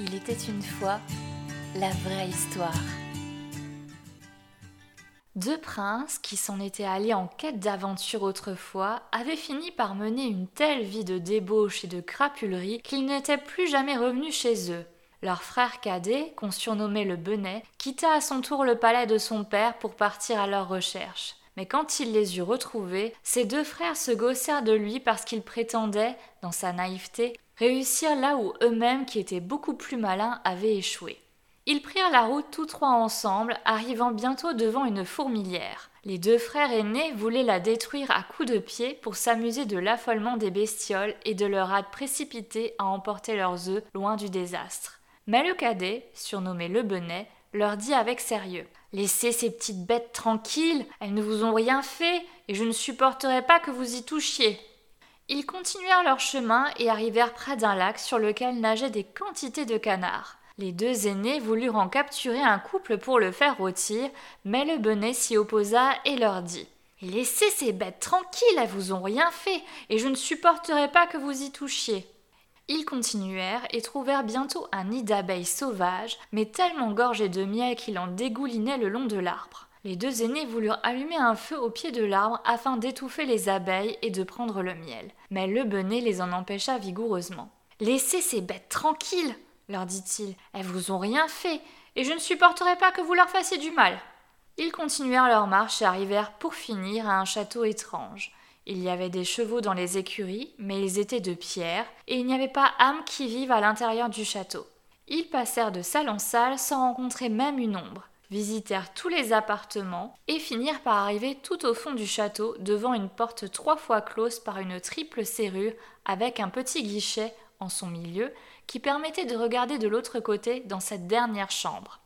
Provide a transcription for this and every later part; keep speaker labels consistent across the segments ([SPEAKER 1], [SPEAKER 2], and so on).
[SPEAKER 1] Il était une fois la vraie histoire. Deux princes, qui s'en étaient allés en quête d'aventure autrefois, avaient fini par mener une telle vie de débauche et de crapulerie qu'ils n'étaient plus jamais revenus chez eux. Leur frère cadet, qu'on surnommait le Benet, quitta à son tour le palais de son père pour partir à leur recherche. Mais quand il les eut retrouvés, ces deux frères se gaussèrent de lui parce qu'ils prétendaient, dans sa naïveté, réussir là où eux-mêmes, qui étaient beaucoup plus malins, avaient échoué. Ils prirent la route tous trois ensemble, arrivant bientôt devant une fourmilière. Les deux frères aînés voulaient la détruire à coups de pied pour s'amuser de l'affolement des bestioles et de leur hâte précipitée à emporter leurs œufs loin du désastre. Mais le cadet, surnommé le Benet, leur dit avec sérieux Laissez ces petites bêtes tranquilles, elles ne vous ont rien fait, et je ne supporterai pas que vous y touchiez. Ils continuèrent leur chemin et arrivèrent près d'un lac sur lequel nageaient des quantités de canards. Les deux aînés voulurent en capturer un couple pour le faire rôtir, mais le bonnet s'y opposa et leur dit Laissez ces bêtes tranquilles, elles vous ont rien fait, et je ne supporterai pas que vous y touchiez. Ils continuèrent et trouvèrent bientôt un nid d'abeilles sauvages, mais tellement gorgé de miel qu'il en dégoulinait le long de l'arbre. Les deux aînés voulurent allumer un feu au pied de l'arbre afin d'étouffer les abeilles et de prendre le miel. Mais le benet les en empêcha vigoureusement. Laissez ces bêtes tranquilles, leur dit-il. Elles vous ont rien fait, et je ne supporterai pas que vous leur fassiez du mal. Ils continuèrent leur marche et arrivèrent pour finir à un château étrange. Il y avait des chevaux dans les écuries, mais ils étaient de pierre, et il n'y avait pas âme qui vive à l'intérieur du château. Ils passèrent de salle en salle sans rencontrer même une ombre visitèrent tous les appartements et finirent par arriver tout au fond du château devant une porte trois fois close par une triple serrure avec un petit guichet en son milieu qui permettait de regarder de l'autre côté dans cette dernière chambre.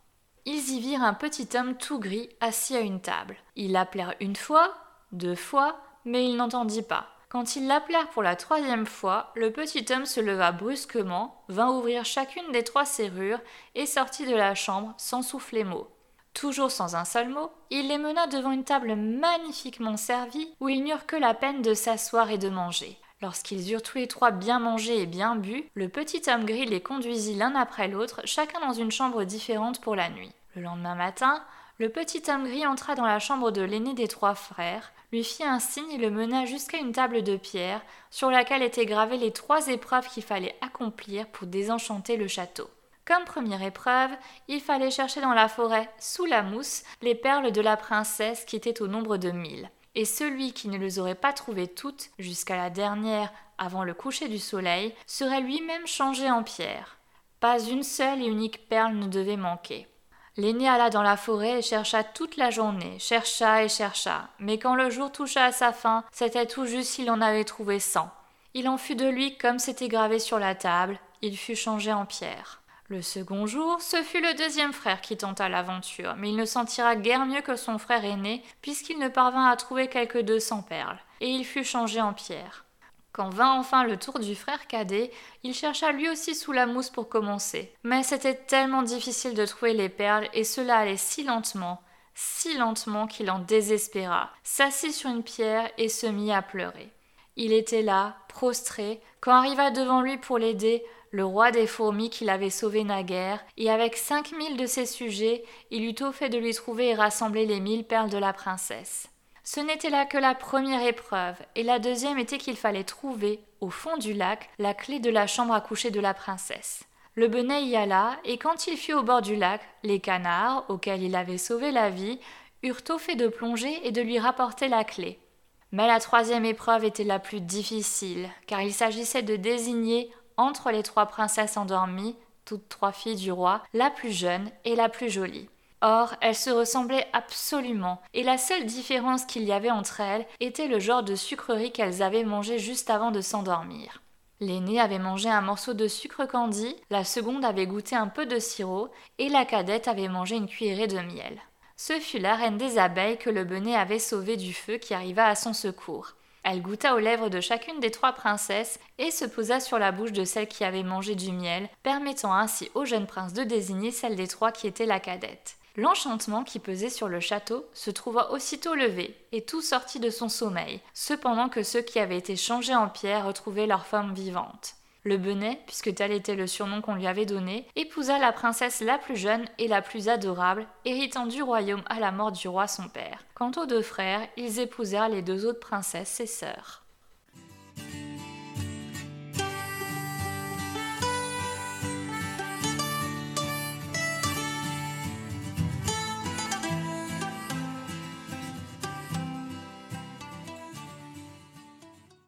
[SPEAKER 1] Ils y virent un petit homme tout gris assis à une table. Ils l'appelèrent une fois, deux fois, mais il n'entendit pas. Quand ils l'appelèrent pour la troisième fois, le petit homme se leva brusquement, vint ouvrir chacune des trois serrures et sortit de la chambre sans souffler mot. Toujours sans un seul mot, il les mena devant une table magnifiquement servie où ils n'eurent que la peine de s'asseoir et de manger. Lorsqu'ils eurent tous les trois bien mangé et bien bu, le petit homme gris les conduisit l'un après l'autre, chacun dans une chambre différente pour la nuit. Le lendemain matin, le petit homme gris entra dans la chambre de l'aîné des trois frères, lui fit un signe et le mena jusqu'à une table de pierre sur laquelle étaient gravées les trois épreuves qu'il fallait accomplir pour désenchanter le château. Comme première épreuve, il fallait chercher dans la forêt, sous la mousse, les perles de la princesse qui étaient au nombre de mille. Et celui qui ne les aurait pas trouvées toutes, jusqu'à la dernière, avant le coucher du soleil, serait lui-même changé en pierre. Pas une seule et unique perle ne devait manquer. L'aîné alla dans la forêt et chercha toute la journée, chercha et chercha, mais quand le jour toucha à sa fin, c'était tout juste s'il en avait trouvé cent. Il en fut de lui comme c'était gravé sur la table, il fut changé en pierre. Le second jour, ce fut le deuxième frère qui tenta l'aventure, mais il ne s'en tira guère mieux que son frère aîné, puisqu'il ne parvint à trouver quelques deux cents perles, et il fut changé en pierre. Quand vint enfin le tour du frère cadet, il chercha lui aussi sous la mousse pour commencer. Mais c'était tellement difficile de trouver les perles, et cela allait si lentement, si lentement qu'il en désespéra, s'assit sur une pierre et se mit à pleurer. Il était là, prostré, quand arriva devant lui pour l'aider le roi des fourmis qui l'avait sauvé naguère, et avec cinq mille de ses sujets, il eut au fait de lui trouver et rassembler les mille perles de la princesse. Ce n'était là que la première épreuve, et la deuxième était qu'il fallait trouver, au fond du lac, la clé de la chambre à coucher de la princesse. Le benet y alla, et quand il fut au bord du lac, les canards, auxquels il avait sauvé la vie, eurent au fait de plonger et de lui rapporter la clé. Mais la troisième épreuve était la plus difficile, car il s'agissait de désigner entre les trois princesses endormies, toutes trois filles du roi, la plus jeune et la plus jolie. Or, elles se ressemblaient absolument, et la seule différence qu'il y avait entre elles était le genre de sucrerie qu'elles avaient mangé juste avant de s'endormir. L'aînée avait mangé un morceau de sucre candi, la seconde avait goûté un peu de sirop, et la cadette avait mangé une cuillerée de miel. Ce fut la reine des abeilles que le bonnet avait sauvée du feu qui arriva à son secours. Elle goûta aux lèvres de chacune des trois princesses et se posa sur la bouche de celle qui avait mangé du miel, permettant ainsi au jeune prince de désigner celle des trois qui était la cadette. L'enchantement qui pesait sur le château se trouva aussitôt levé, et tout sortit de son sommeil, cependant que ceux qui avaient été changés en pierre retrouvaient leur forme vivante. Le Benet, puisque tel était le surnom qu'on lui avait donné, épousa la princesse la plus jeune et la plus adorable, héritant du royaume à la mort du roi son père. Quant aux deux frères, ils épousèrent les deux autres princesses, ses sœurs.